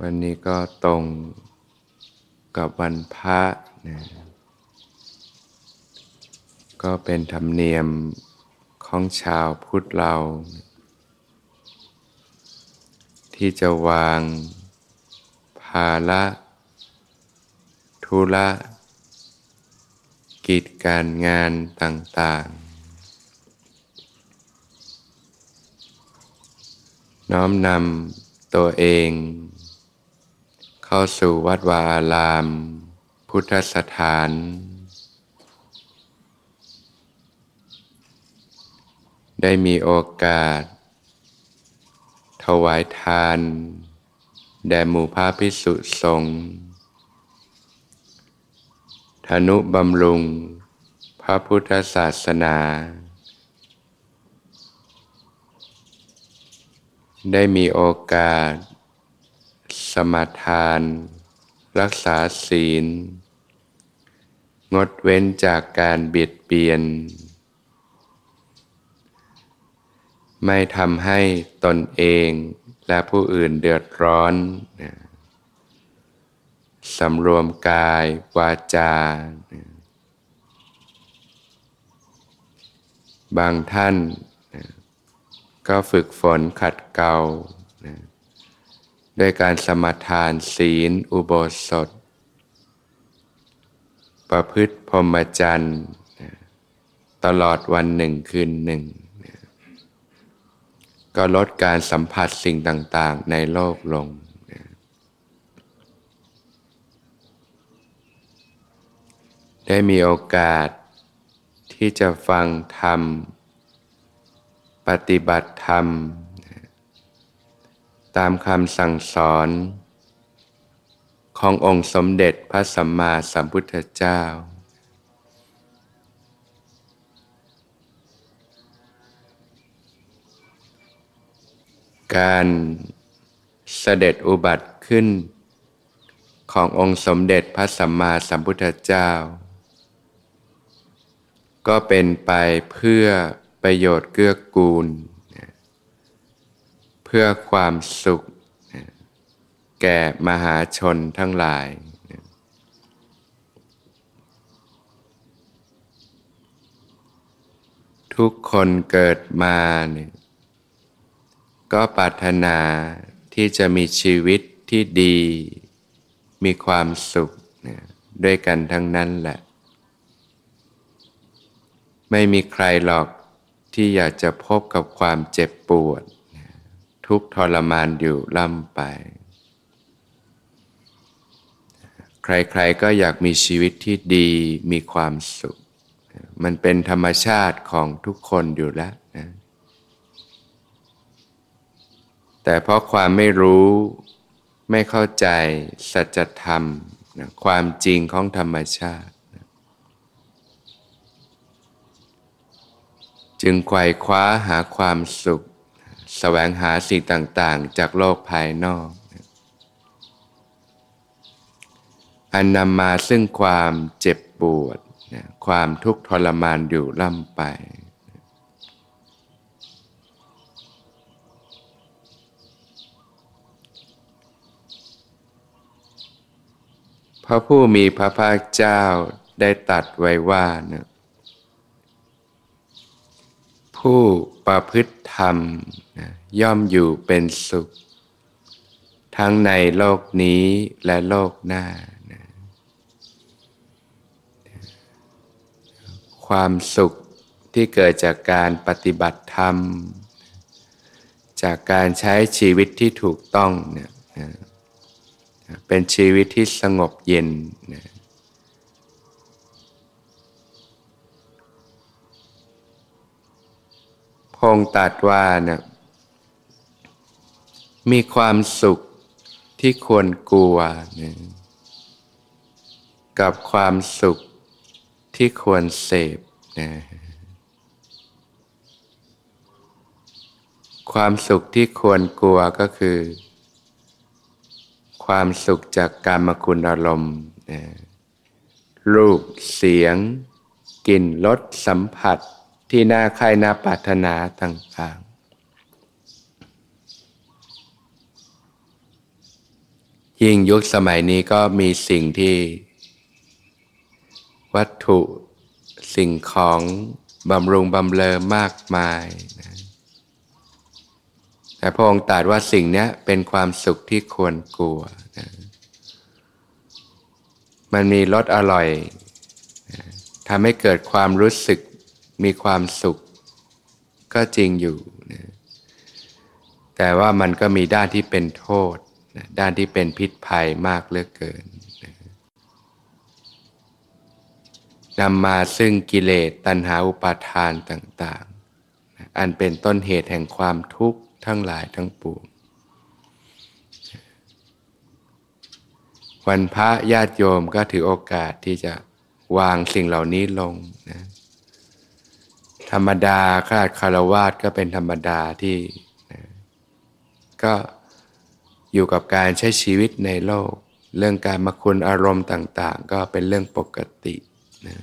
วันนี้ก็ตรงกับวันพระนะก็เป็นธรรมเนียมของชาวพุทธเรา ที่จะวางภาระธุระกิจการงานต่างๆ น้อมนำตัวเอง เข้าสู่วัดวาอาราม พุทธสถาน ได้มีโอกาส ถวายทาน แด่หมู่พระพิสุสงฆ์ธนุบำรุง พระพุทธศาสนาได้มีโอกาส สมาทาน รักษาศีล งดเว้นจากการเบียดเบียน ไม่ทำให้ตนเองและผู้อื่นเดือดร้อนสำรวมกายวาจา บางท่านก็ฝึกฝนขัดเกลา ด้วยการสมทานศีลอุโบสถ ประพฤติพรหมจรรย์ตลอดวันหนึ่งคืนหนึ่ง ก็ลดการสัมผัสสิ่งต่างๆในโลกลง ได้มีโอกาสที่จะฟังธรรม ปฏิบัติธรรม ตามคำสั่งสอน ขององค์สมเด็จพระสัมมาสัมพุทธเจ้า การเสด็จอุบัติขึ้น ขององค์สมเด็จพระสัมมาสัมพุทธเจ้า ก็เป็นไปเพื่อประโยชน์เกื้อกูล พื่อความสุข แก่มหาชนทั้งหลาย ทุกคนเกิดมาเนี่ยก็ปรารถนาที่จะมีชีวิตที่ดี มีความสุขด้วยกันทั้งนั้นแหละ ไม่มีใครหรอกที่อยากจะพบกับความเจ็บปวด ทุกทรมานอยู่ล่ำไป ใครๆก็อยากมีชีวิตที่ดีมีความสุข มันเป็นธรรมชาติของทุกคนอยู่แล้วนะแต่เพราะความไม่รู้ไม่เข้าใจสัจธรรมความจริงของธรรมชาติ จึงไขว่คว้าหาความสุข แสวงหาสิ่งต่างๆ จากโลกภายนอก อันนำมาซึ่งความเจ็บปวด ความทุกข์ทรมานอยู่ล่ำไป พระผู้มีพระภาคเจ้าได้ตัดไว้ว่านะ ผู้ประพฤติธรรมย่อมอยู่เป็นสุข ทั้งในโลกนี้และโลกหน้า ความสุขที่เกิดจากการปฏิบัติธรรม จากการใช้ชีวิตที่ถูกต้องเนี่ยเป็นชีวิตที่สงบเย็นนะ งค์ตัดว่าเนี่ยมีความสุขที่ควรกลัวนี่ยกับความสุขที่ควรเสพนะความสุขที่ควรกลัวก็คือ ความสุขจากการมคุณอารมณ์นะรูปเสียงกลิ่นรสสัมผัส ที่น่าใครน่าปรารถนาต่างๆ ยิ่งยุคสมัยนี้ก็มีสิ่งที่ วัตถุสิ่งของบำรุงบำเรอมากมายนะแต่พระองค์ตรัสว่าสิ่งนี้เป็นความสุขที่ควรกลัวนะมันมีรสอร่อยนะทำให้เกิดความรู้สึก มีความสุข ก็จริงอยู่นะแต่ว่ามันก็มีด้านที่เป็นโทษนะด้านที่เป็นพิษภัยมากเหลือเกินนะนำมาซึ่งกิเลสตัณหาอุปาทานต่างๆนะอันเป็นต้นเหตุแห่งความทุกข์ทั้งหลายทั้งปวงวันพระญาติโยมก็ถือโอกาสที่จะวางสิ่งเหล่านี้ลงนะ ธรรมดาขาดคารวาสก็เป็นธรรมดาที่นะก็อยู่กับการใช้ชีวิตในโลก เรื่องการมาคุณอารมณ์ต่าง ๆ ก็เป็นเรื่องปกตินะ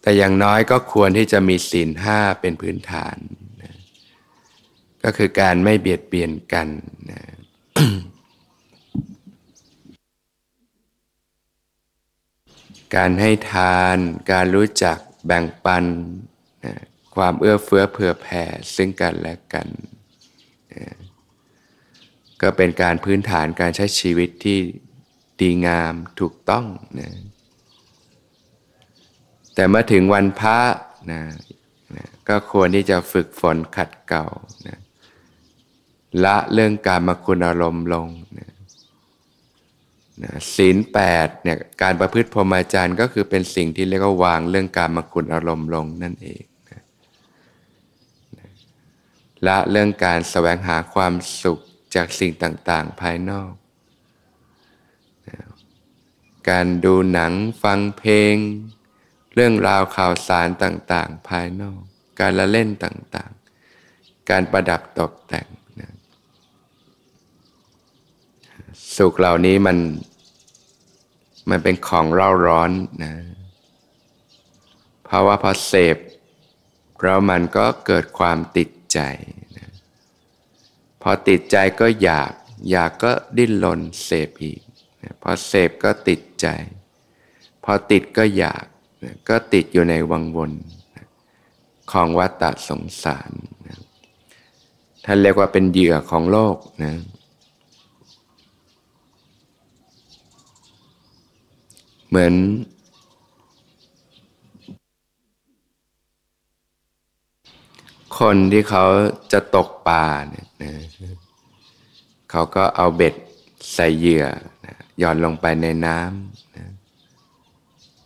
แต่อย่างน้อยก็ควรที่จะมีศีลห้าเป็นพื้นฐานนะก็คือการไม่เบียดเบียนกันนะการให้ทาน การรู้จัก แบ่งปันนะความเอื้อเฟื้อเผื่อแผ่ซึ่งกันและกันนะก็เป็นการพื้นฐานการใช้ชีวิตที่ดีงามถูกต้องนะแต่เมื่อถึงวันพระนะนะก็ควรที่จะฝึกฝนขัดเก่านะละเรื่องการมาคุณอารมณ์ลงนะ นะศีลแปดเนี่ยการประพฤติพรหมจรรย์ก็คือเป็นสิ่งที่เรียกว่าวางเรื่องการมาคุณอารมณ์ลงนั่นเองนะนะละเรื่องการแสวงหาความสุขจากสิ่งต่าง ๆ ภายนอกนะการดูหนังฟังเพลง เรื่องราวข่าวสารต่าง ๆ ภายนอก การละเล่นต่าง ๆ การประดับตกแต่งนะ สุขเหล่านี้มัน มันเป็นของเร่าร้อนนะเพราะว่าพอเสพแล้วมันก็เกิดความติดใจนะพอติดใจก็อยาก อยากก็ดิ้นรนเสพอีกนะพอเสพก็ติดใจ พอติดก็อยากนะก็ติดอยู่ในวังวนนะของวัฏฏะสงสารนะท่านเรียกว่าเป็นเหยื่อของโลกนะเเหมือน คนที่เขาจะตกปลาเนี่ยนะเขาก็เอาเบ็ดใส่เหยื่อนะหย่อนลงไปในน้ำนะ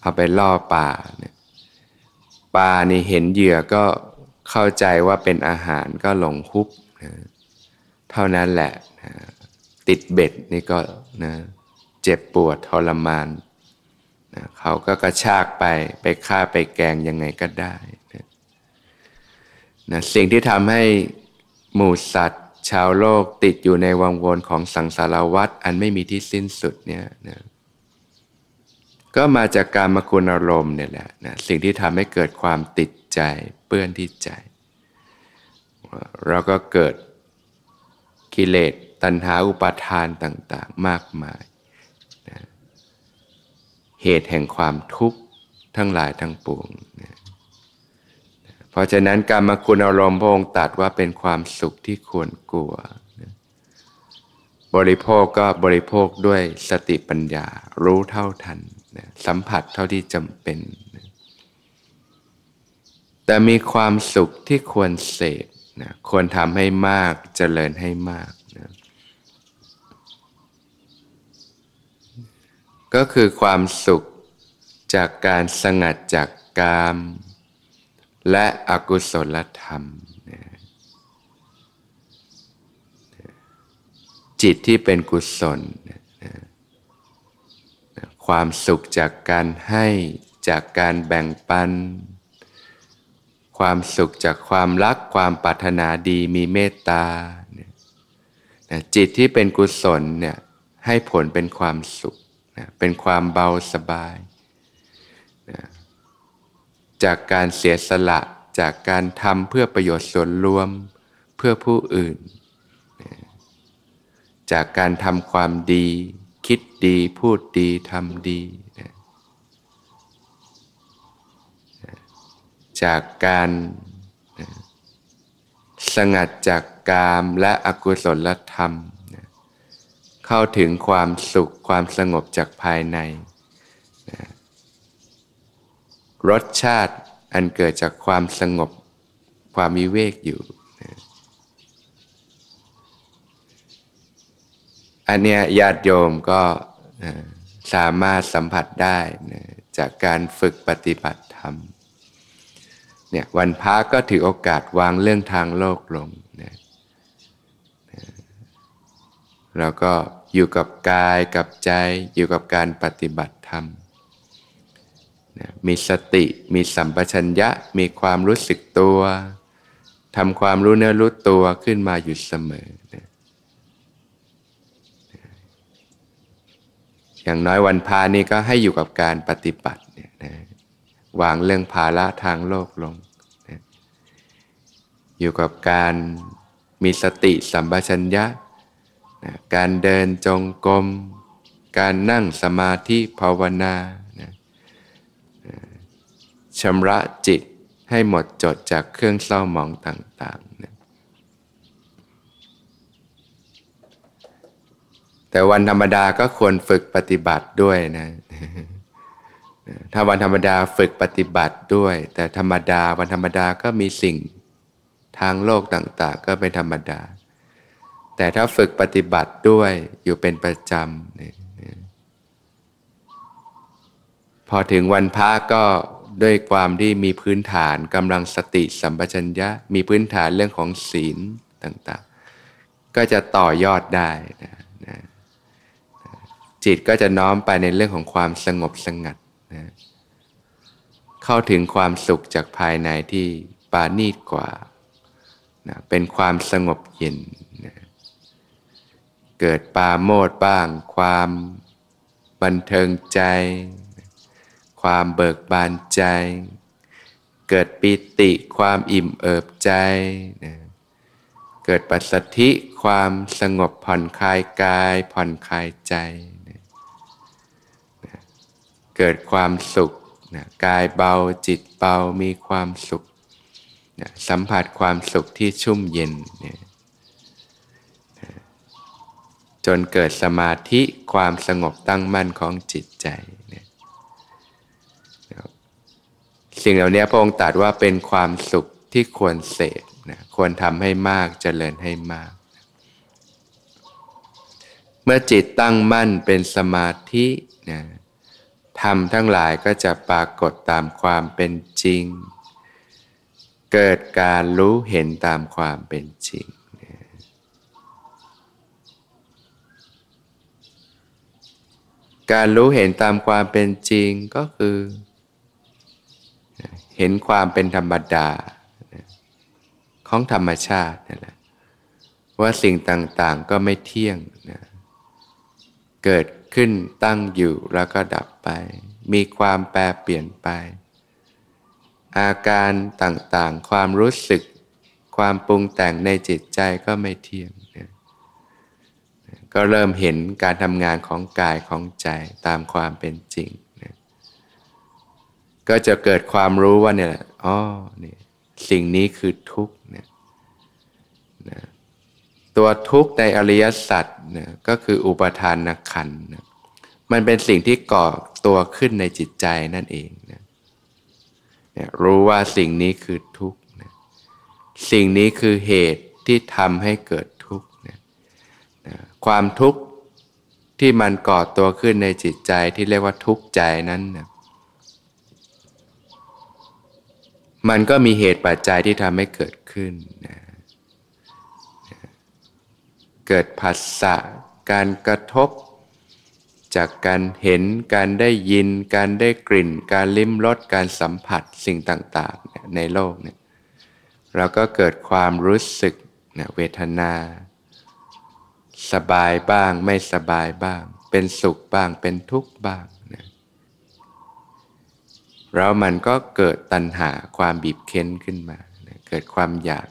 เอาไปล่อปลาเนี่ยปลานี่เห็นเหยื่อก็เข้าใจว่าเป็นอาหารก็หลงฮุบนะเท่านั้นแหละนะติดเบ็ดนี่ก็นะเจ็บปวดทรมาน นะเขาก็กระชากไปไปฆ่าไปแกงยังไงก็ได้นะนะสิ่งที่ทำให้หมู่สัตว์ ชาวโลกติดอยู่ในวังวนของสังสารวัฏอันไม่มีที่สิ้นสุดเนี่ยนะก็มาจากการมาคุณอารมณ์เนี่ยแหละนะสิ่งที่ทำให้เกิดความติดใจเปื้อนที่ใจ เราก็เกิดกิเลสตัณหาอุปาทานต่าง ๆ มากมาย เหตุแห่งความทุกข์ทั้งหลายทั้งปวงนะเพราะฉะนั้นการมาคุณอารมณ์พระองค์ตรัสว่าเป็นความสุขที่ควรกลัวนะบริโภคก็บริโภคด้วยสติปัญญา รู้เท่าทันนะสัมผัสเท่าที่จำเป็นนะแต่มีความสุขที่ควรเสพนะควรทำให้มากเจริญให้มากนะ ก็คือความสุขจากการสงัดจากกาม และอกุศลธรรม จิตที่เป็นกุศล ความสุขจากการให้จากการแบ่งปัน ความสุขจากความรักความปรารถนาดีมีเมตตา จิตที่เป็นกุศลเนี่ยให้ผลเป็นความสุข นะเป็นความเบาสบายนะจากการเสียสละจากการทำเพื่อประโยชน์ส่วนรวมเพื่อผู้อื่นนะจากการทำความดี คิดดีพูดดีทำดีนะจากการสงัดจากกามและอกุศลธรรม เข้าถึงความสุขความสงบจากภายในรสชาติอันเกิดจากความสงบความวิเวกอยู่อันเนี้ยญาติโยมก็สามารถสัมผัสได้จากการฝึกปฏิบัติธรรมเนี่ยวันพระก็ถือโอกาสวางเรื่องทางโลกลงนะแล้วก็ อยู่กับกายกับใจอยู่กับการปฏิบัติธรรมนะมีสติมีสัมปชัญญะมีความรู้สึกตัวทำความรู้เนื้อรู้ตัวขึ้นมาอยู่เสมอนะอย่างน้อยวันพานี้ก็ให้อยู่กับการปฏิบัติเนี่ยนะวางเรื่องภาระทางโลกลงนะอยู่กับการมีสติสัมปชัญญะ นะการเดินจงกรม การนั่งสมาธิภาวนานะชำระจิตให้หมดจดจากเครื่องเศร้าหมองต่างๆนะแต่วันธรรมดาก็ควรฝึกปฏิบัติด้วยนะ ถ้าวันธรรมดาฝึกปฏิบัติด้วย แต่ธรรมดาวันธรรมดาก็มีสิ่งทางโลกต่าง ๆ ก็เป็นธรรมดา แต่ถ้าฝึกปฏิบัติด้วยอยู่เป็นประจำพอถึงวันพระก็ด้วยความที่มีพื้นฐานกำลังสติสัมปชัญญะ มีพื้นฐานเรื่องของศีลต่างๆ ก็จะต่อยอดได้นะนะจิตก็จะน้อมไปในเรื่องของความสงบสงัดนะเข้าถึงความสุขจากภายในที่ปานีตกว่านะเป็นความสงบเย็นนะ เกิดปาโมดบ้าง ความบันเทิงใจ ความเบิกบานใจ เกิดปิติความอิ่มเอิบใจนะเกิดปัสสธิความสงบผ่อนคลายกาย ผ่อนคลายใจเกิดความสุขนะกายเบาจิตเบามีความสุขนะสัมผัสความสุขที่ชุ่มเย็นนะ จนเกิดสมาธิความสงบตั้งมั่นของจิตใจนะสิ่งเหล่านี้พระองค์ตรัสว่าเป็นความสุขที่ควรเสพนะควรทำให้มากจเจริญให้มาก เมื่อจิตตั้งมั่นเป็นสมาธินะธรรมทั้งหลายก็จะปรากฏตามความเป็นจริง เกิดการรู้เห็นตามความเป็นจริง การรู้เห็นตามความเป็นจริงก็คือ เห็นความเป็นธรรมดาของธรรมชาตินั่นแหละว่าสิ่งต่างๆก็ไม่เที่ยงนะเกิดขึ้นตั้งอยู่แล้วก็ดับไป มีความแปรเปลี่ยนไป อาการต่างๆ ความรู้สึก ความปรุงแต่งในจิตใจก็ไม่เที่ยง ก็เริ่มเห็นการทำงานของกายของใจตามความเป็นจริงก็จะเกิดความรู้ว่าเนี่ยอ๋อเนี่ยสิ่งนี้คือทุกข์เนี่ยตัวทุกข์ในอริยสัจนะก็คืออุปทานนักขันนะมันเป็นสิ่งที่ก่อตัวขึ้นในจิตใจนั่นเองนะนะรู้ว่าสิ่งนี้คือทุกข์นะสิ่งนี้คือเหตุที่ทำให้เกิด ความทุกข์ที่มันก่อตัวขึ้นในจิตใจที่เรียกว่าทุกข์ใจนั้นนะมันก็มีเหตุปัจจัยที่ทำให้เกิดขึ้นนะเกิดผัสสะการกระทบ จากการเห็นการได้ยิน การได้กลิ่น การลิ้มรสการสัมผัสสิ่งต่างๆ ในโลกเนี่ยเราก็เกิดความรู้สึกนะเวทนา สบายบ้างไม่สบายบ้าง เป็นสุขบ้างเป็นทุกข์บ้างนะแล้วมันก็เกิดตัณหาความบีบเค้นขึ้นมานะเกิดความอยาก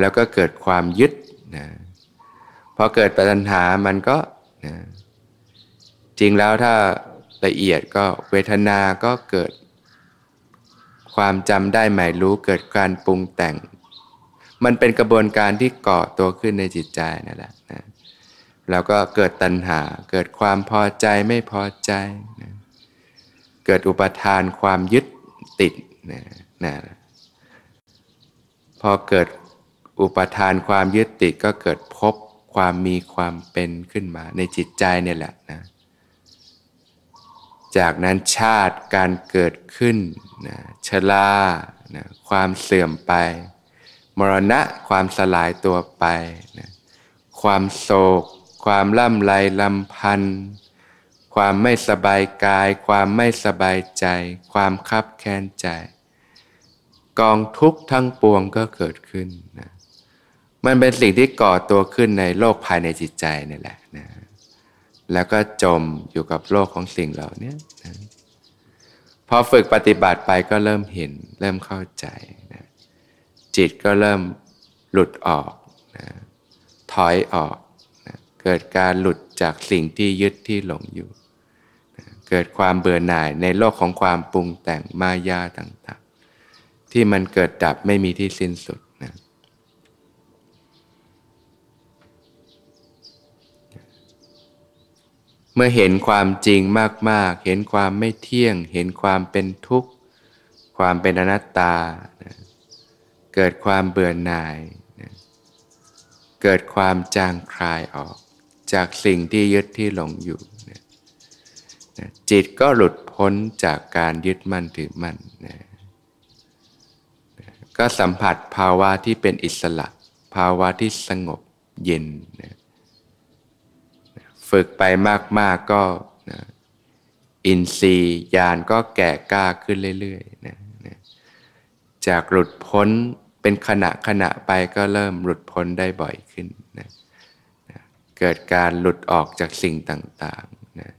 แล้วก็เกิดความยึดนะพอเกิดปัญหามันก็นะจริงแล้วถ้าละเอียดก็เวทนาก็เกิด ความจำได้หมายรู้เกิดการปรุงแต่ง มันเป็นกระบวนการที่เกาะตัวขึ้นในจิตใจนั่นแหละนะ แล้วก็เกิดตัณหา เกิดความพอใจไม่พอใจนะเกิดอุปทานความยึดติดนะนะพอเกิดอุปทานความยึดติดก็เกิดพบความมีความเป็นขึ้นมา ในจิตใจเนี่ยแหละนะ จากนั้นชาติการเกิดขึ้นนะชรานะความเสื่อมไป มรณะความสลายตัวไปนะความโศก ความล่ำไรลำพันธ์ความไม่สบายกาย ความไม่สบายใจ ความคับแค้นใจ กองทุกข์ทั้งปวงก็เกิดขึ้นนะมันเป็นสิ่งที่ก่อตัวขึ้นในโลกภายในจิตใจนี่แหละนะแล้วก็จมอยู่กับโลกของสิ่งเหล่านี้นะพอฝึกปฏิบัติไปก็เริ่มเห็น เริ่มเข้าใจนะจิตก็เริ่มหลุดออกนะถอยออก เกิดการหลุดจากสิ่งที่ยึดที่หลงอยู่ เกิดความเบื่อหน่ายในโลกของความปรุงแต่งมายาต่างๆ ที่มันเกิดดับไม่มีที่สิ้นสุดเมื่อเห็นความจริงมากๆ เห็นความไม่เที่ยง เห็นความเป็นทุกข์ ความเป็นอนัตตาเกิดความเบื่อหน่ายเกิดความจางคลายออก จากสิ่งที่ยึดที่หลงอยู่ จิตก็หลุดพ้นจากการยึดมั่นถือมั่นก็สัมผัสภาวะที่เป็นอิสระ ภาวะที่สงบเย็นนะฝึกไปมาก ๆ ก็นะอินทรีย์ญาณก็แก่กล้าขึ้นเรื่อยๆนะนะจากหลุดพ้นเป็นขณะขณะไปก็เริ่มหลุดพ้นได้บ่อยขึ้น เกิดการหลุดออกจากสิ่งต่างๆนะ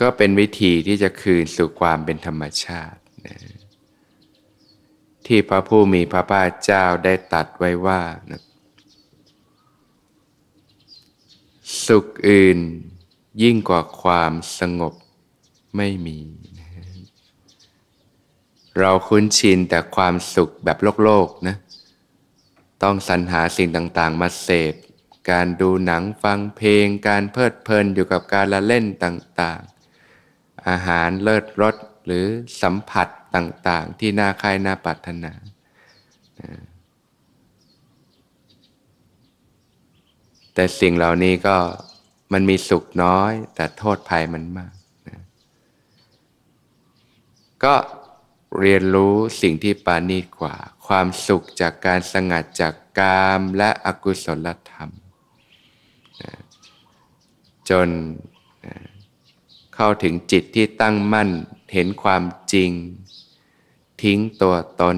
ก็เป็นวิธีที่จะคืนสู่ความเป็นธรรมชาตินะที่พระผู้มีพระภาคเจ้าได้ตัดไว้ว่านะสุขอื่นยิ่งกว่าความสงบไม่มี เราคุ้นชินแต่ความสุขแบบโลกโลกนะ ต้องสรรหาสิ่งต่างๆ มาเสพ การดูหนังฟังเพลง การเพลิดเพลินอยู่กับการละเล่นต่างๆ อาหารเลิศรสหรือสัมผัสต่างๆ ที่น่าใคร่น่าปรารถนา แต่สิ่งเหล่านี้ก็มันมีสุขน้อย แต่โทษภัยมันมากนะก็ เรียนรู้สิ่งที่ปานีกว่า ความสุขจากการสงัดจากกามและอกุศลธรรม จนเข้าถึงจิตที่ตั้งมั่นเห็นความจริง ทิ้งตัวตน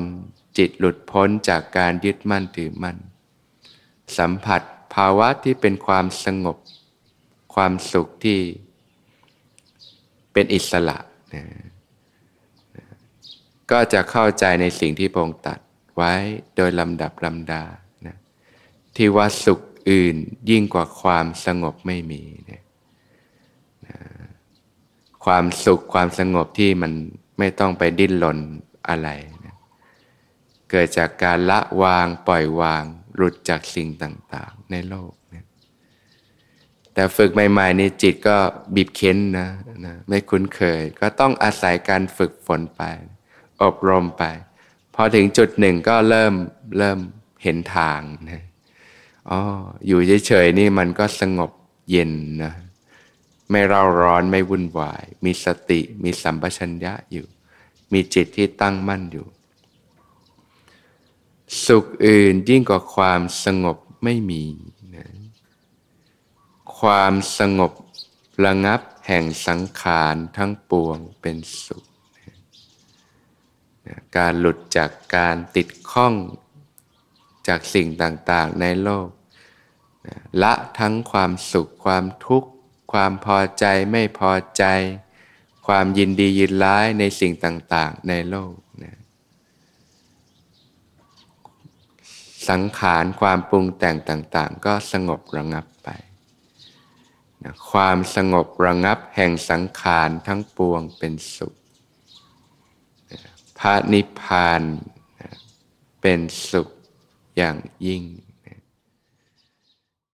จิตหลุดพ้นจากการยึดมั่นถือมั่น สัมผัสภาวะที่เป็นความสงบ ความสุขที่เป็นอิสระนะ ก็จะเข้าใจในสิ่งที่พงตัดไว้โดยลำดับลำดานะที่ว่าสุขอื่นยิ่งกว่าความสงบไม่มีนะความสุขความสงบที่มันไม่ต้องไปดิ้นรนอะไรนะเกิดจากการละวางปล่อยวาง หลุดจากสิ่งต่างๆ ในโลกนะแต่ฝึกใหม่ๆนี่จิตก็บีบเค้นนะนะไม่คุ้นเคย ก็ต้องอาศัยการฝึกฝนไป อบรมไป พอถึงจุดหนึ่งก็เริ่มเริ่มเห็นทางนะอ๋ออยู่เฉยๆนี่มันก็สงบเย็นนะไม่เร่าร้อนไม่วุ่นวาย มีสติมีสัมปชัญญะอยู่ มีจิตที่ตั้งมั่นอยู่ สุขอื่นยิ่งกว่าความสงบไม่มีนะความสงบระงับแห่งสังขารทั้งปวงเป็นสุข การหลุดจากการติดข้องจากสิ่งต่างๆ ในโลก ละทั้งความสุขความทุกข์ ความพอใจไม่พอใจ ความยินดียินร้ายในสิ่งต่างๆ ในโลกนะสังขารความปรุงแต่งต่างๆ ก็สงบระงับไปนะความสงบระงับแห่งสังขารทั้งปวงเป็นสุข พระนิพพานเป็นสุขอย่างยิ่ง